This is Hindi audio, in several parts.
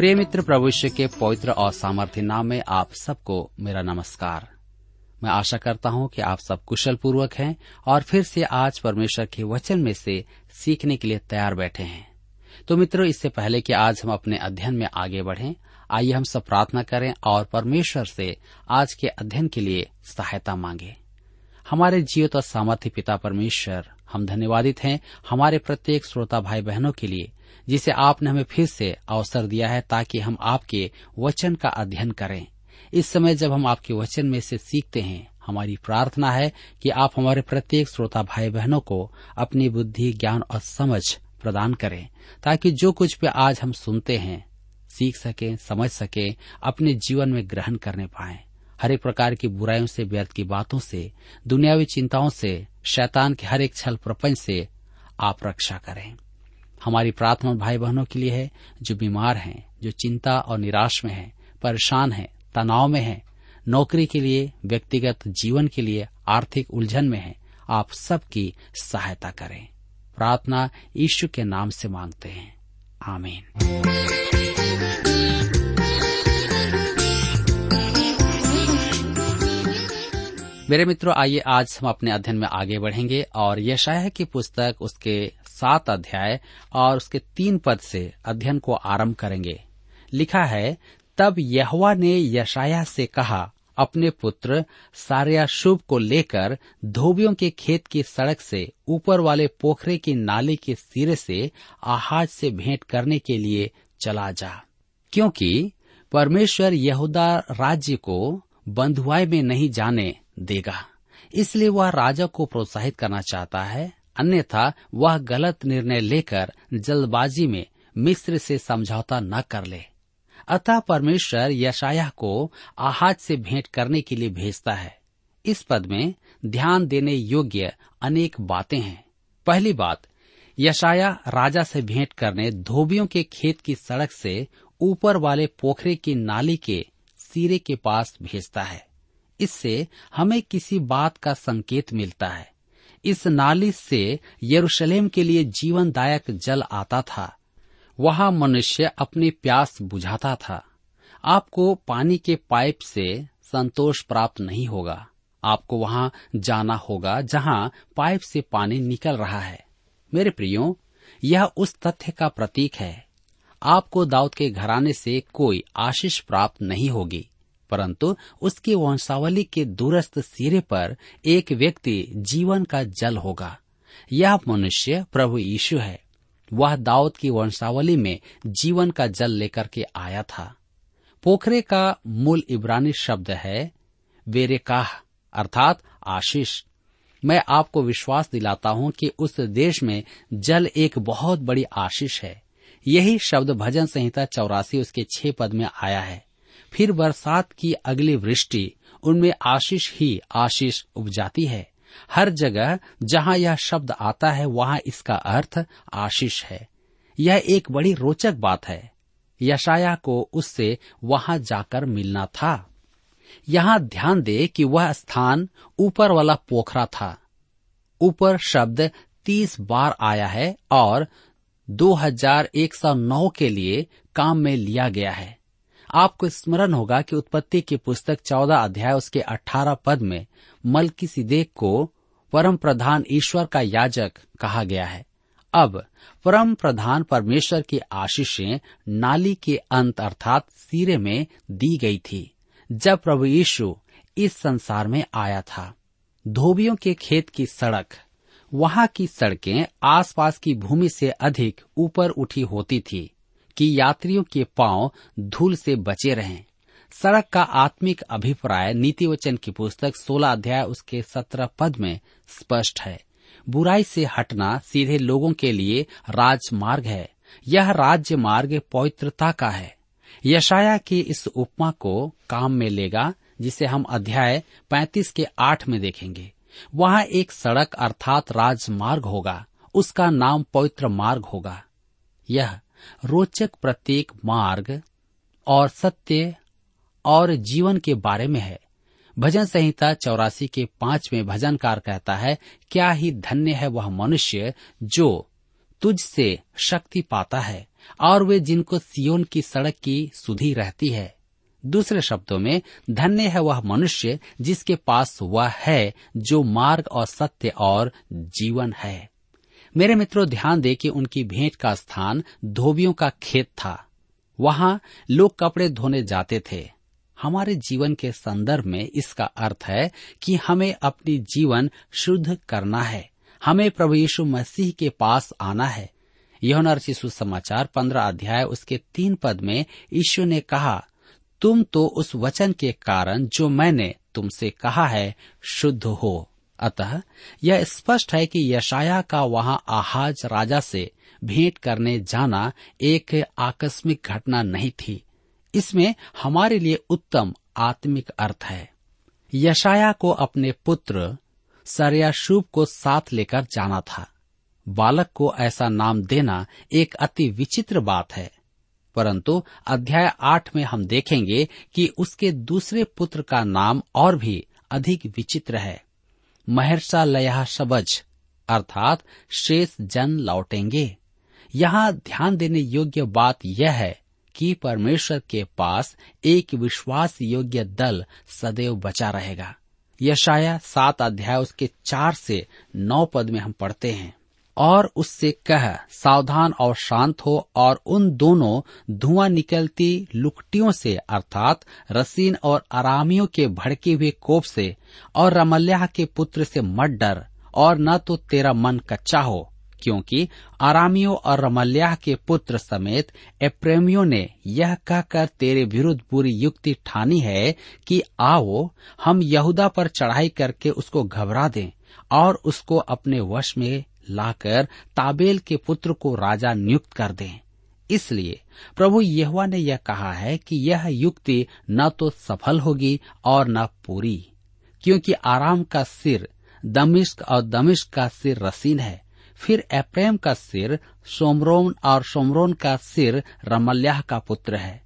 प्रिय मित्र प्रभुष्य के पवित्र और सामर्थ्य नाम में आप सबको मेरा नमस्कार। मैं आशा करता हूँ कि आप सब कुशल पूर्वक हैं और फिर से आज परमेश्वर के वचन में से सीखने के लिए तैयार बैठे हैं। तो मित्रों, इससे पहले कि आज हम अपने अध्ययन में आगे बढ़ें, आइए हम सब प्रार्थना करें और परमेश्वर से आज के अध्ययन के लिए सहायता मांगे। हमारे जीवित और सामर्थ्य पिता परमेश्वर, हम धन्यवादित हैं हमारे प्रत्येक श्रोता भाई बहनों के लिए जिसे आपने हमें फिर से अवसर दिया है ताकि हम आपके वचन का अध्ययन करें। इस समय जब हम आपके वचन में से सीखते हैं, हमारी प्रार्थना है कि आप हमारे प्रत्येक श्रोता भाई बहनों को अपनी बुद्धि, ज्ञान और समझ प्रदान करें, ताकि जो कुछ भी आज हम सुनते हैं, सीख सकें, समझ सकें, अपने जीवन में ग्रहण करने पाए। हर एक प्रकार की बुराइयों से, व्यर्थ की बातों से, दुनियावी चिंताओं से, शैतान के हर एक छल प्रपंच से आप रक्षा करें। हमारी प्रार्थना भाई बहनों के लिए है, जो बीमार हैं, जो चिंता और निराश में हैं, परेशान हैं, तनाव में हैं, नौकरी के लिए, व्यक्तिगत जीवन के लिए, आर्थिक उलझन में हैं, आप सबकी सहायता करें। प्रार्थना यीशु के नाम से मांगते हैं। आमीन। मेरे मित्रों, आइए आज हम अपने अध्ययन में आगे बढ़ेंगे और यशाया की पुस्तक उसके सात अध्याय और उसके तीन पद से अध्ययन को आरंभ करेंगे। लिखा है, तब यहवा ने यशाया से कहा, अपने पुत्र सारिया शुभ को लेकर धोबियों के खेत की सड़क से ऊपर वाले पोखरे की नाले के सिरे से आहाज से भेंट करने के लिए चला जा। क्योंकि परमेश्वर यहूदा राज्य को बंधुआई में नहीं जाने देगा। इसलिए वह राजा को प्रोत्साहित करना चाहता है अन्यथा वह गलत निर्णय लेकर जल्दबाजी में मिस्र से समझौता न कर ले। अतः परमेश्वर यशाया को आहाज से भेंट करने के लिए भेजता है। इस पद में ध्यान देने योग्य अनेक बातें हैं। पहली बात यशाया राजा से भेंट करने धोबियों के खेत की सड़क से ऊपर वाले पोखरे की नाली के सिरे के पास भेजता है। इससे हमें किसी बात का संकेत मिलता है। इस नाली से यरूशलेम के लिए जीवनदायक जल आता था। वहाँ मनुष्य अपनी प्यास बुझाता था। आपको पानी के पाइप से संतोष प्राप्त नहीं होगा। आपको वहाँ जाना होगा जहाँ पाइप से पानी निकल रहा है। मेरे प्रियो, यह उस तथ्य का प्रतीक है। आपको दाऊद के घराने से कोई आशीष प्राप्त नहीं होगी। परंतु उसकी वंशावली के दूरस्थ सिरे पर एक व्यक्ति जीवन का जल होगा। यह मनुष्य प्रभु यीशु है। वह दाऊद की वंशावली में जीवन का जल लेकर के आया था। पोखरे का मूल इब्रानी शब्द है वेरेकाह, अर्थात आशीष। मैं आपको विश्वास दिलाता हूँ कि उस देश में जल एक बहुत बड़ी आशीष है। यही शब्द भजन संहिता चौरासी उसके छह पद में आया है। फिर बरसात की अगली वृष्टि, उनमें आशीष ही आशीष उपजाती है। हर जगह जहाँ यह शब्द आता है, वहाँ इसका अर्थ आशीष है। यह एक बड़ी रोचक बात है। यशाया को उससे वहाँ जाकर मिलना था। यहाँ ध्यान दे कि वह स्थान ऊपर वाला पोखरा था। ऊपर शब्द तीस बार आया है और 2109 के लिए काम में लिया गया है। आपको स्मरण होगा कि उत्पत्ति की पुस्तक चौदह अध्याय उसके अठारह पद में मलकी सिदेक को परम प्रधान ईश्वर का याजक कहा गया है। अब परम प्रधान परमेश्वर की आशीषें नाली के अंत अर्थात सिरे में दी गई थी, जब प्रभु यीशु इस संसार में आया था। धोबियों के खेत की सड़क, वहाँ की सड़कें आसपास की भूमि से अधिक ऊपर उठी होती थी। कि यात्रियों के पाँव धूल से बचे रहें। सड़क का आत्मिक अभिप्राय नीति वचन की पुस्तक 16 अध्याय उसके 17 पद में स्पष्ट है। बुराई से हटना सीधे लोगों के लिए राजमार्ग है। यह राज्य मार्ग पवित्रता का है। यशाया की इस उपमा को काम में लेगा, जिसे हम अध्याय 35 के आठ में देखेंगे। वहाँ एक सड़क अर्थात राजमार्ग होगा। उसका नाम पवित्र मार्ग होगा। यह रोचक प्रत्येक मार्ग और सत्य और जीवन के बारे में है। भजन संहिता चौरासी के पाँच में भजनकार कहता है, क्या ही धन्य है वह मनुष्य जो तुझ से शक्ति पाता है और वे जिनको सियोन की सड़क की सुधी रहती है। दूसरे शब्दों में, धन्य है वह मनुष्य जिसके पास वह है जो मार्ग और सत्य और जीवन है। मेरे मित्रों, ध्यान दें कि उनकी भेंट का स्थान धोबियों का खेत था। वहाँ लोग कपड़े धोने जाते थे। हमारे जीवन के संदर्भ में इसका अर्थ है कि हमें अपनी जीवन शुद्ध करना है। हमें प्रभु यीशु मसीह के पास आना है। यह शिशु समाचार पंद्रह अध्याय, उसके तीन पद में यीशु ने कहा, तुम तो उस वचन के कारण जो मैंने तुमसे कहा है, शुद्ध हो। अतः यह स्पष्ट है कि यशाया का वहाँ आहाज राजा से भेंट करने जाना एक आकस्मिक घटना नहीं थी। इसमें हमारे लिए उत्तम आत्मिक अर्थ है। यशाया को अपने पुत्र सरयाशुब को साथ लेकर जाना था। बालक को ऐसा नाम देना एक अति विचित्र बात है। परंतु अध्याय आठ में हम देखेंगे कि उसके दूसरे पुत्र का नाम और भी अधिक विचित्र है। महर्षा लया सबज, अर्थात शेष जन लौटेंगे। यहाँ ध्यान देने योग्य बात यह है कि परमेश्वर के पास एक विश्वास योग्य दल सदैव बचा रहेगा। यशाया सात अध्याय उसके चार से नौ पद में हम पढ़ते हैं। और उससे कह, सावधान और शांत हो और उन दोनों धुआँ निकलती लुकटियों से, अर्थात रसीन और आरामियों के भड़के हुए कोप से और रमल्याह के पुत्र से मत डर और न तो तेरा मन कच्चा हो, क्योंकि आरामियों और रमल्याह के पुत्र समेत एप्रेमियों ने यह कहकर तेरे विरुद्ध बुरी युक्ति ठानी है कि आओ, हम यहूदा पर चढ़ाई करके उसको घबरा दें और उसको अपने वश में लाकर ताबेल के पुत्र को राजा नियुक्त कर दें। इसलिए प्रभु यहुआ ने यह कहा है कि यह युक्ति न तो सफल होगी और न पूरी, क्योंकि आराम का सिर दमिश्क और दमिश्क का सिर रसीन है। फिर एप्रेम का सिर सोमरोन और सोमरोन का सिर रमल्याह का पुत्र है।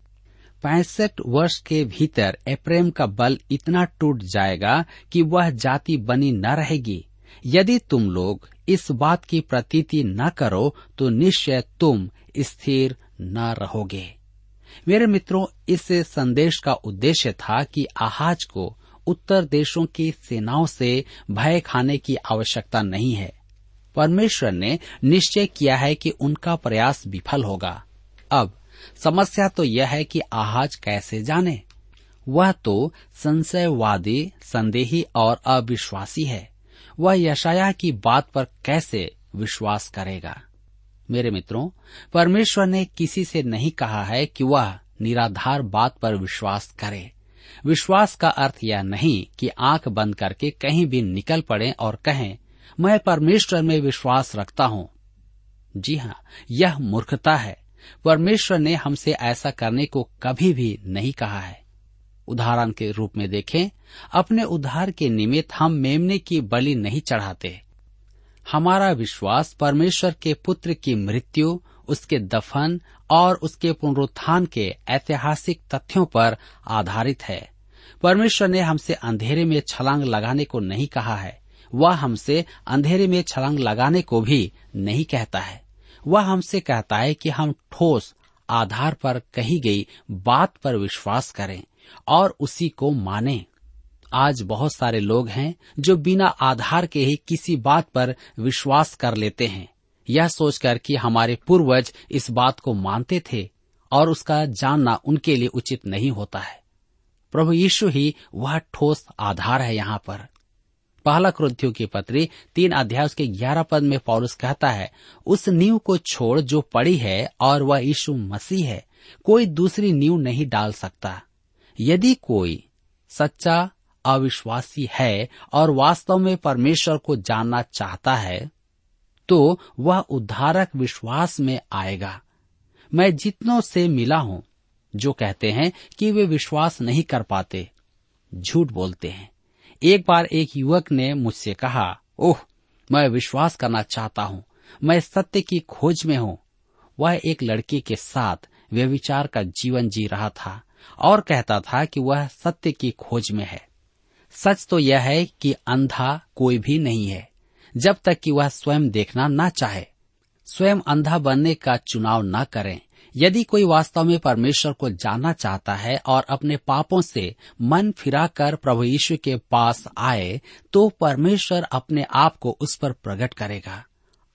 पैंसठ वर्ष के भीतर एप्रेम का बल इतना टूट जाएगा कि वह जाति बनी न रहेगी। यदि तुम लोग इस बात की प्रतीति न करो तो निश्चय तुम स्थिर न रहोगे। मेरे मित्रों, इस संदेश का उद्देश्य था कि आहाज को उत्तर देशों की सेनाओं से भय खाने की आवश्यकता नहीं है। परमेश्वर ने निश्चय किया है कि उनका प्रयास विफल होगा। अब, समस्या तो यह है कि आहाज कैसे जाने। वह तो संशयवादी, संदेही और अविश्वासी है। वह यशाया की बात पर कैसे विश्वास करेगा? मेरे मित्रों, परमेश्वर ने किसी से नहीं कहा है कि वह निराधार बात पर विश्वास करे। विश्वास का अर्थ यह नहीं कि आँख बंद करके कहीं भी निकल पड़े और कहें, मैं परमेश्वर में विश्वास रखता हूँ। जी हाँ यह मूर्खता है। परमेश्वर ने हमसे ऐसा करने को कभी भी नहीं कहा है। उदाहरण के रूप में देखें, अपने उद्धार के निमित्त हम मेमने की बलि नहीं चढ़ाते। हमारा विश्वास परमेश्वर के पुत्र की मृत्यु, उसके दफन और उसके पुनरुत्थान के ऐतिहासिक तथ्यों पर आधारित है। परमेश्वर ने हमसे अंधेरे में छलांग लगाने को नहीं कहा है। वह हमसे अंधेरे में छलांग लगाने को भी नहीं कहता है। वह हमसे कहता है कि हम ठोस आधार पर कही गई बात पर विश्वास करें। और उसी को माने। आज बहुत सारे लोग हैं जो बिना आधार के ही किसी बात पर विश्वास कर लेते हैं। यह सोचकर कि हमारे पूर्वज इस बात को मानते थे और उसका जानना उनके लिए उचित नहीं होता है। प्रभु यीशु ही वह ठोस आधार है यहाँ पर। पहला क्रोधियों की पत्री तीन अध्याय के ग्यारह पद में पौलुस कहता है, उस नींव को छोड़ जो पड़ी है और वह यीशु मसीह है, कोई दूसरी नींव नहीं डाल सकता। यदि कोई सच्चा अविश्वासी है और वास्तव में परमेश्वर को जानना चाहता है तो वह उद्धारक विश्वास में आएगा। मैं जितनों से मिला हूँ, जो कहते हैं कि वे विश्वास नहीं कर पाते, झूठ बोलते हैं। एक बार एक युवक ने मुझसे कहा, ओह, मैं विश्वास करना चाहता हूँ, मैं सत्य की खोज में हूँ। वह एक लड़की के साथ व्यविचार का जीवन जी रहा था। और कहता था कि वह सत्य की खोज में है। सच तो यह है कि अंधा कोई भी नहीं है, जब तक कि वह स्वयं देखना न चाहे। स्वयं अंधा बनने का चुनाव न करें। यदि कोई वास्तव में परमेश्वर को जानना चाहता है और अपने पापों से मन फिराकर प्रभु यीशु के पास आए तो परमेश्वर अपने आप को उस पर प्रकट करेगा।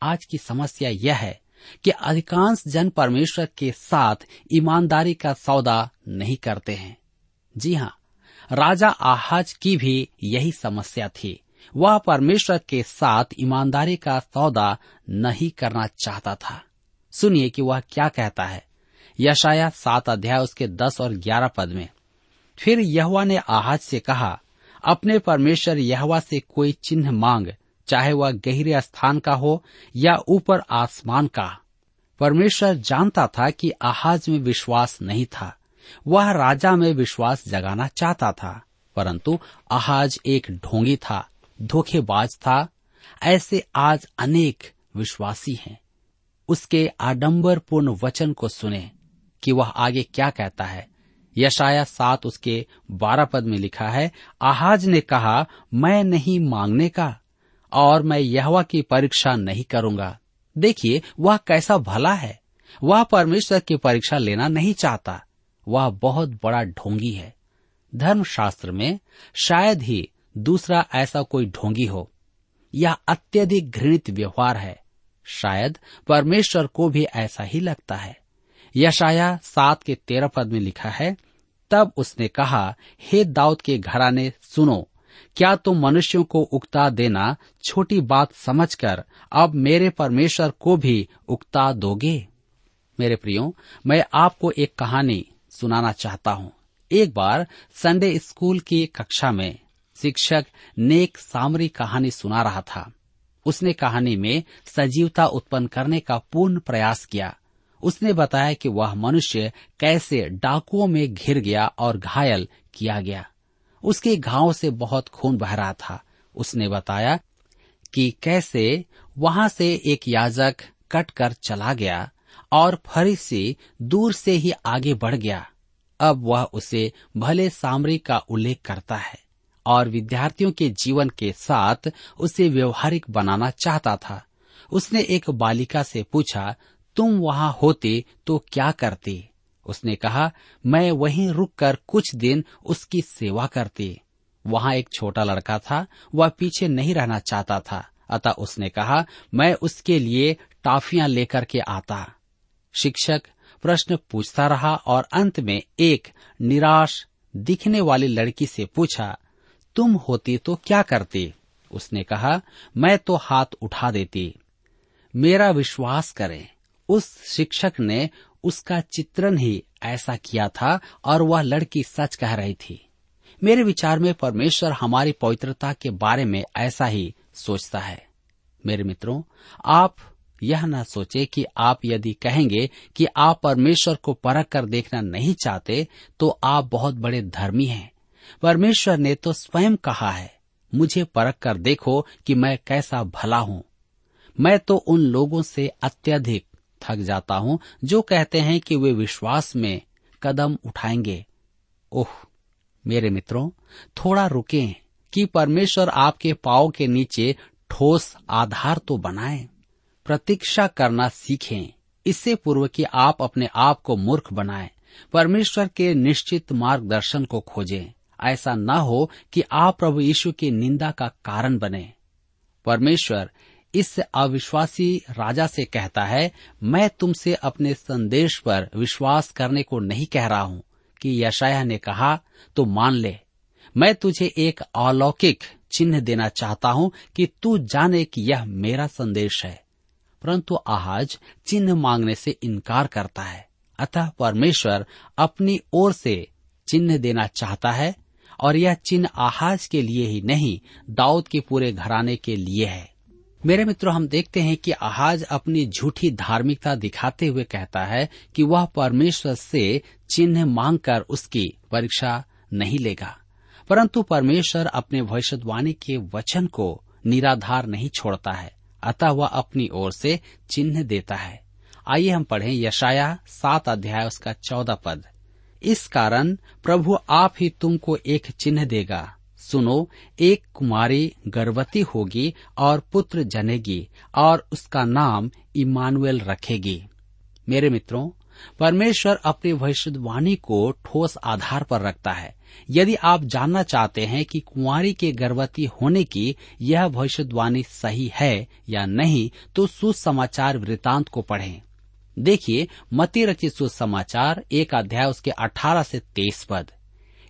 आज की समस्या यह है कि अधिकांश जन परमेश्वर के साथ ईमानदारी का सौदा नहीं करते हैं। जी हाँ राजा आहाज की भी यही समस्या थी। वह परमेश्वर के साथ ईमानदारी का सौदा नहीं करना चाहता था। सुनिए कि वह क्या कहता है। यशाया सात अध्याय उसके दस और ग्यारह पद में, फिर यहवा ने आहाज से कहा, अपने परमेश्वर यहवा से कोई चिन्ह मांग चाहे वह गहरे स्थान का हो या ऊपर आसमान का। परमेश्वर जानता था कि आहाज में विश्वास नहीं था। वह राजा में विश्वास जगाना चाहता था, परंतु आहाज एक ढोंगी था, धोखेबाज था। ऐसे आज अनेक विश्वासी हैं। उसके आडंबरपूर्ण वचन को सुने कि वह आगे क्या कहता है। यशाया सात उसके बारह पद में लिखा है, आहाज ने कहा, मैं नहीं मांगने का। और मैं यहवा की परीक्षा नहीं करूँगा। देखिए, वह कैसा भला है। वह परमेश्वर की परीक्षा लेना नहीं चाहता। वह बहुत बड़ा ढोंगी है। धर्मशास्त्र में शायद ही दूसरा ऐसा कोई ढोंगी हो। यह अत्यधिक घृणित व्यवहार है। शायद परमेश्वर को भी ऐसा ही लगता है। यशाया सात के तेरह पद में लिखा है, तब उसने कहा, हे दाऊद के घराने, सुनो क्या तुम मनुष्यों को उकता देना छोटी बात समझकर अब मेरे परमेश्वर को भी उकता दोगे? मेरे प्रियो, मैं आपको एक कहानी सुनाना चाहता हूँ। एक बार संडे स्कूल की कक्षा में शिक्षक नेक सामरी कहानी सुना रहा था। उसने कहानी में सजीवता उत्पन्न करने का पूर्ण प्रयास किया। उसने बताया कि वह मनुष्य कैसे डाकुओं में घिर गया और घायल किया गया। उसके घाव से बहुत खून बह रहा था। उसने बताया कि कैसे वहाँ से एक याजक कट कर चला गया और फरीसी दूर से ही आगे बढ़ गया। अब वह उसे भले सामरी का उल्लेख करता है और विद्यार्थियों के जीवन के साथ उसे व्यवहारिक बनाना चाहता था। उसने एक बालिका से पूछा, तुम वहाँ होते तो क्या करते? उसने कहा, मैं वहीं रुककर कुछ दिन उसकी सेवा करती। वहाँ एक छोटा लड़का था, वह पीछे नहीं रहना चाहता था। अतः उसने कहा, मैं उसके लिए टाफियाँ लेकर के आता। शिक्षक प्रश्न पूछता रहा और अंत में एक निराश, दिखने वाली लड़की से पूछा, तुम होती तो क्या करती? उसने कहा, मैं तो हाथ उठा देती। मेरा विश्वास करें। उस शिक्षक ने उसका चित्रण ही ऐसा किया था और वह लड़की सच कह रही थी। मेरे विचार में परमेश्वर हमारी पवित्रता के बारे में ऐसा ही सोचता है। मेरे मित्रों, आप यह न सोचे कि आप यदि कहेंगे कि आप परमेश्वर को परख कर देखना नहीं चाहते तो आप बहुत बड़े धर्मी हैं। परमेश्वर ने तो स्वयं कहा है, मुझे परख कर देखो कि मैं कैसा भला हूँ। मैं तो उन लोगों से अत्यधिक थक जाता हूँ, जो कहते हैं कि वे विश्वास में कदम उठाएँगे। ओह, मेरे मित्रों, थोड़ा रुकें कि परमेश्वर आपके पाव के नीचे ठोस आधार तो बनाए। प्रतीक्षा करना सीखें। इससे पूर्व कि आप अपने आप को मूर्ख बनाएँ, परमेश्वर के निश्चित मार्गदर्शन को खोजें। ऐसा न हो कि आप प्रभु यीशु की निंदा का कारण बने। परमेश्वर इस अविश्वासी राजा से कहता है, मैं तुमसे अपने संदेश पर विश्वास करने को नहीं कह रहा हूँ कि यशाया ने कहा तो मान ले, मैं तुझे एक अलौकिक चिन्ह देना चाहता हूँ कि तू जाने कि यह मेरा संदेश है। परंतु आहाज चिन्ह मांगने से इनकार करता है। अतः परमेश्वर अपनी ओर से चिन्ह देना चाहता है, और यह चिन्ह आहाज के लिए ही नहीं, दाऊद के पूरे घराने के लिए है। मेरे मित्रों, हम देखते हैं कि आहाज अपनी झूठी धार्मिकता दिखाते हुए कहता है कि वह परमेश्वर से चिन्ह मांगकर उसकी परीक्षा नहीं लेगा। परंतु परमेश्वर अपने भविष्यवाणी के वचन को निराधार नहीं छोड़ता है, अतः वह अपनी ओर से चिन्ह देता है। आइए हम पढ़ें यशाया सात अध्याय, उसका चौदह पद। इस कारण प्रभु आप ही तुमको एक चिन्ह देगा। सुनो, एक कुमारी गर्भवती होगी और पुत्र जनेगी और उसका नाम इमानुएल रखेगी। मेरे मित्रों, परमेश्वर अपनी भविष्यवाणी को ठोस आधार पर रखता है। यदि आप जानना चाहते हैं कि कुंवारी के गर्भवती होने की यह भविष्यवाणी सही है या नहीं तो सुसमाचार वृतांत को पढ़ें। देखिए मती रचित सुसमाचार, एक अध्याय उसके 18 से 23 पद।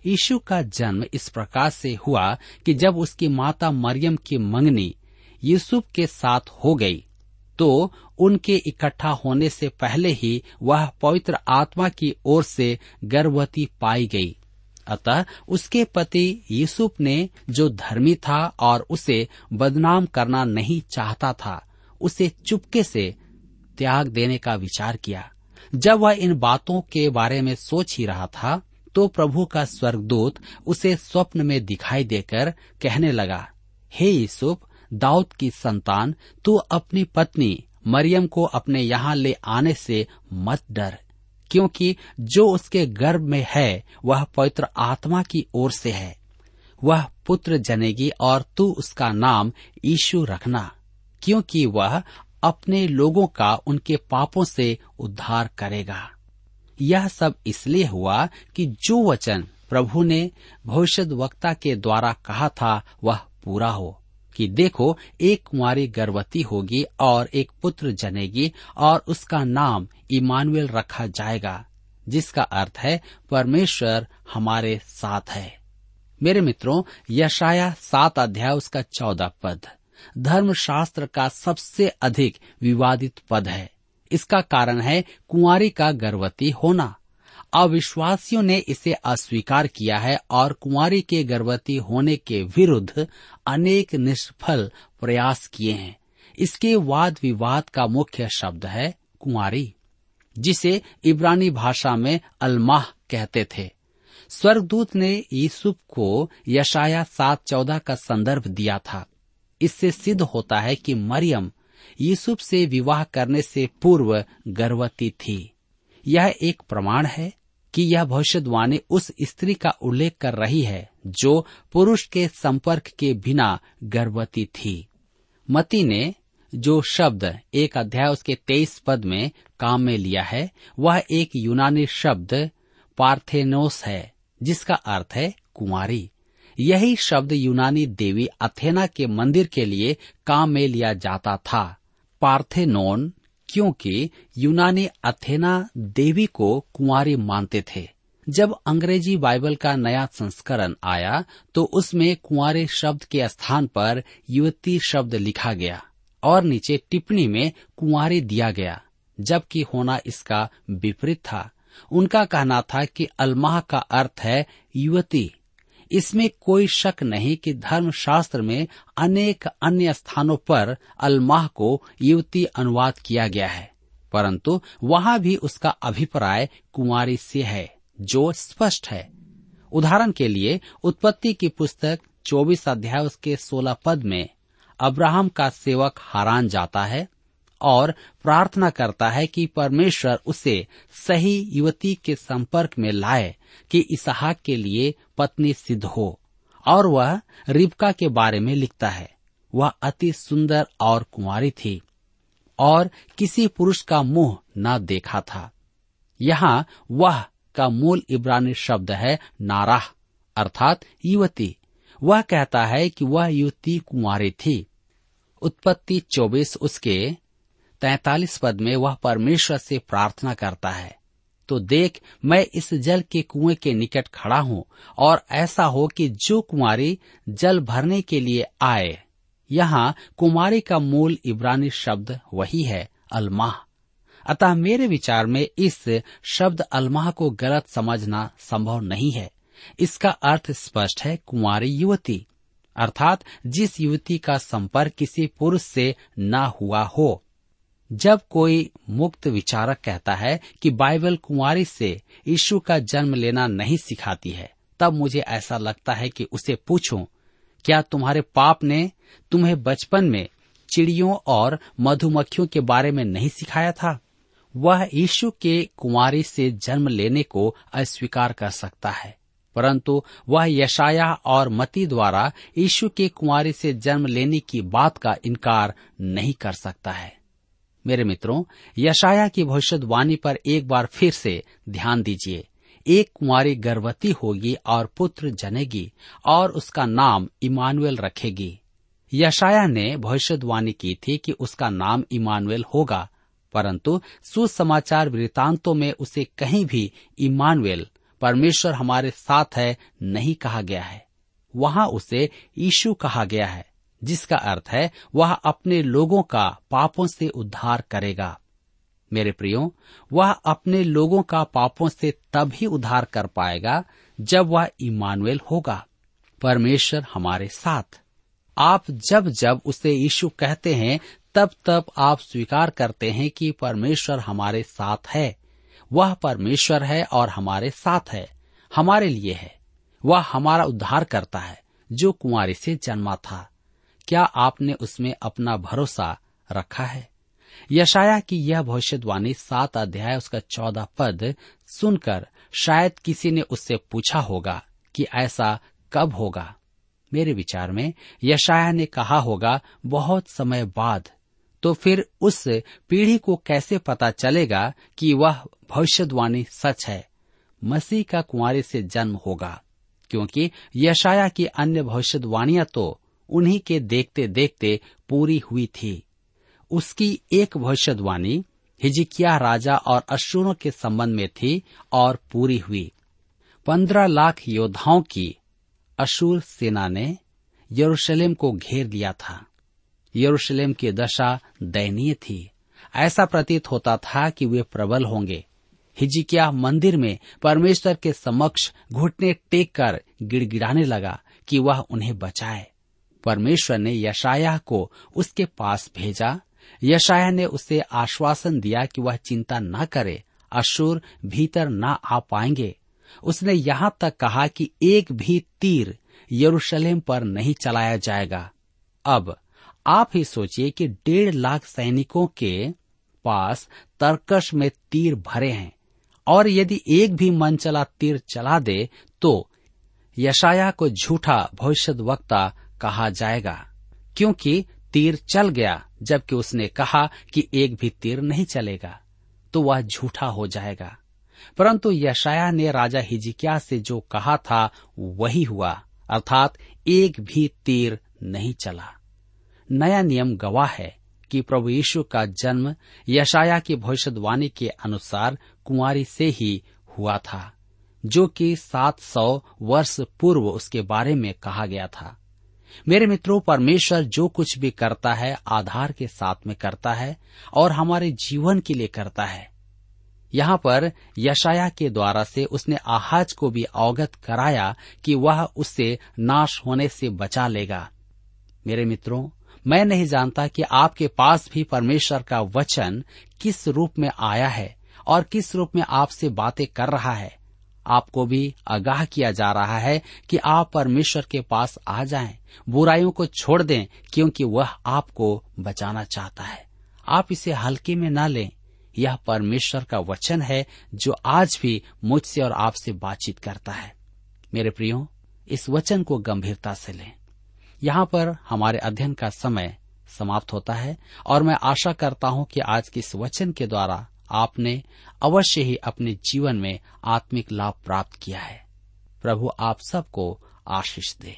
यीशु का जन्म इस प्रकार से हुआ कि जब उसकी माता मरियम की मंगनी यूसुफ के साथ हो गई तो उनके इकट्ठा होने से पहले ही वह पवित्र आत्मा की ओर से गर्भवती पाई गई। अतः उसके पति यूसुफ ने जो धर्मी था और उसे बदनाम करना नहीं चाहता था, उसे चुपके से त्याग देने का विचार किया। जब वह इन बातों के बारे में सोच ही रहा था तो प्रभु का स्वर्गदूत उसे स्वप्न में दिखाई देकर कहने लगा, हे यूसुफ, दाऊद की संतान, तू अपनी पत्नी मरियम को अपने यहाँ ले आने से मत डर, क्योंकि जो उसके गर्भ में है, वह पवित्र आत्मा की ओर से है। वह पुत्र जनेगी और तू उसका नाम यीशु रखना, क्योंकि वह अपने लोगों का उनके पापों से उद्धार करेगा। यह सब इसलिए हुआ कि जो वचन प्रभु ने भविष्य वक्ता के द्वारा कहा था, वह पूरा हो। कि देखो, एक कुमारी गर्भवती होगी और एक पुत्र जनेगी और उसका नाम इमानुएल रखा जाएगा, जिसका अर्थ है, परमेश्वर हमारे साथ है। मेरे मित्रों यशाया सात अध्याय उसका चौदह पद, धर्मशास्त्र का सबसे अधिक विवादित पद है। इसका कारण है कुंवारी का गर्भवती होना। अविश्वासियों ने इसे अस्वीकार किया है और कुंवारी के गर्भवती होने के विरुद्ध अनेक निष्फल प्रयास किए हैं। इसके वाद विवाद का मुख्य शब्द है कुंवारी, जिसे इब्रानी भाषा में अलमाह कहते थे। स्वर्गदूत ने यूसुफ को यशाया सात चौदह का संदर्भ दिया था। इससे सिद्ध होता है कि मरियम यूसुफ से विवाह करने से पूर्व गर्भवती थी। यह एक प्रमाण है कि यह भविष्यवाणी उस स्त्री का उल्लेख कर रही है जो पुरुष के संपर्क के बिना गर्भवती थी। मती ने जो शब्द एक अध्याय उसके तेईस पद में काम में लिया है, वह एक यूनानी शब्द पार्थेनोस है, जिसका अर्थ है कुंवारी। यही शब्द यूनानी देवी अथेना के मंदिर के लिए काम में लिया जाता था। पार्थेनोन, क्योंकि यूनानी अथेना देवी को कुंवारी मानते थे। जब अंग्रेज़ी बाइबल का नया संस्करण आया तो उसमें कुंवारे शब्द के स्थान पर युवती शब्द लिखा गया और नीचे टिप्पणी में कुंवारी दिया गया, जबकि होना इसका विपरीत था। उनका कहना था कि अलमाह का अर्थ है युवती। इसमें कोई शक नहीं कि धर्मशास्त्र में अनेक अन्य स्थानों पर अलमाह को युवती अनुवाद किया गया है, परंतु वहाँ भी उसका अभिप्राय कुंवारी से है, जो स्पष्ट है। उदाहरण के लिए, उत्पत्ति की पुस्तक 24 अध्याय उसके 16 पद में, अब्राहम का सेवक हारान जाता है और प्रार्थना करता है कि परमेश्वर उसे सही युवती के संपर्क में लाए कि इसहाक के लिए पत्नी सिद्ध हो। और वह रिबका के बारे में लिखता है। वह अति सुंदर और कुंवारी थी और किसी पुरुष का मुँह न देखा था। यहाँ वह का मूल इब्रानी शब्द है नाराह, अर्थात युवती। वह कहता है कि वह युवती कुंवारी थी। उत्पत्ति 24 उसके तैतालीस पद में वह परमेश्वर से प्रार्थना करता है। तो देख, मैं इस जल के कुएँ के निकट खड़ा हूँ, और ऐसा हो कि जो कुमारी जल भरने के लिए आए। यहाँ कुमारी का मूल इब्रानी शब्द वही है, अलमाह। अतः मेरे विचार में इस शब्द अलमाह को गलत समझना संभव नहीं है। इसका अर्थ स्पष्ट है कुमारी युवती। अर्थात जिस युवती का संपर्क किसी पुरुष से न हुआ हो जब कोई मुक्त विचारक कहता है कि बाइबल कुंवारी से यीशु का जन्म लेना नहीं सिखाती है, तब मुझे ऐसा लगता है कि उसे पूछूँ, क्या तुम्हारे पाप ने तुम्हें बचपन में चिड़ियों और मधुमक्खियों के बारे में नहीं सिखाया था? वह यीशु के कुंवारी से जन्म लेने को अस्वीकार कर सकता है। परंतु वह यशाया और मती द्वारा यीशु के कुंवारी से जन्म लेने की बात का इनकार नहीं कर सकता है। मेरे मित्रों यशाया की भविष्यवाणी पर एक बार फिर से ध्यान दीजिए। एक कुमारी गर्भवती होगी और पुत्र जनेगी और उसका नाम इमानुएल रखेगी। यशाया ने भविष्यवाणी की थी कि उसका नाम इमानुएल होगा, परंतु सुसमाचार वृतांतों में उसे कहीं भी इमानुएल, परमेश्वर हमारे साथ है, नहीं कहा गया है। वहाँ उसे यीशु कहा गया है। जिसका अर्थ है, वह अपने लोगों का पापों से उद्धार करेगा। मेरे प्रियो, वह अपने लोगों का पापों से तभी उद्धार कर पाएगा जब वह इमानुएल होगा। परमेश्वर हमारे साथ। आप जब जब उसे यीशु कहते हैं, तब तब आप स्वीकार करते हैं कि परमेश्वर हमारे साथ है। वह परमेश्वर है और हमारे साथ है, हमारे लिए है। वह हमारा उद्धार करता है, जो कुंवारी से जन्मा था। क्या आपने उसमें अपना भरोसा रखा है? यशाया की यह भविष्यवाणी सात अध्याय उसका चौदह पद सुनकर शायद किसी ने उससे पूछा होगा कि ऐसा कब होगा। मेरे विचार में यशाया ने कहा होगा, बहुत समय बाद। तो फिर उस पीढ़ी को कैसे पता चलेगा कि वह भविष्यवाणी सच है? मसीह का कुंवारी से जन्म होगा, क्योंकि यशाया की अन्य भविष्यवाणियाँ तो उन्हीं के देखते देखते पूरी हुई थी। उसकी एक भविष्यवाणी हिजिकिया राजा और अशुरों के संबंध में थी और पूरी हुई। पंद्रह लाख योद्धाओं की अशूर सेना ने यरूशलेम को घेर लिया था। यरूशलेम की दशा दयनीय थी। ऐसा प्रतीत होता था कि वे प्रबल होंगे। हिजिकिया मंदिर में परमेश्वर के समक्ष घुटने टेक कर गिड़गिड़ाने लगा कि वह उन्हें बचाए। परमेश्वर ने यशाया को उसके पास भेजा। यशाया ने उसे आश्वासन दिया कि वह चिंता न करे अशुर भीतर न आ पाएँगे। उसने यहाँ तक कहा कि एक भी तीर यरूशलेम पर नहीं चलाया जाएगा। अब आप ही सोचिए कि डेढ़ लाख सैनिकों के पास तरकश में तीर भरे हैं, और यदि एक भी मन चला तीर चला दे तो यशाया को झूठा भविष्य वक्ता कहा जाएगा, क्योंकि तीर चल गया जबकि उसने कहा कि एक भी तीर नहीं चलेगा तो वह झूठा हो जाएगा। परंतु यशाया ने राजा हिजिकिया से जो कहा था, वही हुआ, अर्थात एक भी तीर नहीं चला। नया नियम गवाह है कि प्रभु यीशु का जन्म यशाया की भविष्यवाणी के अनुसार कुंवारी से ही हुआ था, जो कि सात सौ वर्ष पूर्व उसके बारे में कहा गया था। मेरे मित्रों, परमेश्वर जो कुछ भी करता है, आधार के साथ में करता है और हमारे जीवन के लिए करता है। यहाँ पर यशाया के द्वारा से उसने आहाज को भी अवगत कराया कि वह उससे नाश होने से बचा लेगा। मेरे मित्रों, मैं नहीं जानता कि आपके पास भी परमेश्वर का वचन किस रूप में आया है और किस रूप में आपसे बातें कर रहा है। आपको भी आगाह किया जा रहा है कि आप परमेश्वर के पास आ जाएँ, बुराइयों को छोड़ दें क्योंकि वह आपको बचाना चाहता है। आप इसे हल्के में न लें। यह परमेश्वर का वचन है जो आज भी मुझसे और आपसे बातचीत करता है। मेरे प्रियो इस वचन को गंभीरता से लें। यहाँ पर हमारे अध्ययन का समय समाप्त होता है और मैं आशा करता हूँ कि आज के इस वचन के द्वारा आपने अवश्य ही अपने जीवन में आत्मिक लाभ प्राप्त किया है। प्रभु आप सबको आशीष दे।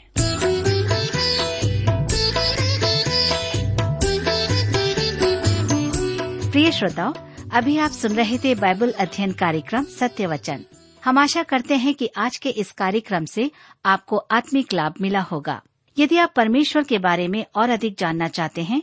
प्रिय श्रोताओ, अभी आप सुन रहे थे बाइबल अध्ययन कार्यक्रम सत्य वचन हम आशा करते हैं कि आज के इस कार्यक्रम से आपको आत्मिक लाभ मिला होगा। यदि आप परमेश्वर के बारे में और अधिक जानना चाहते हैं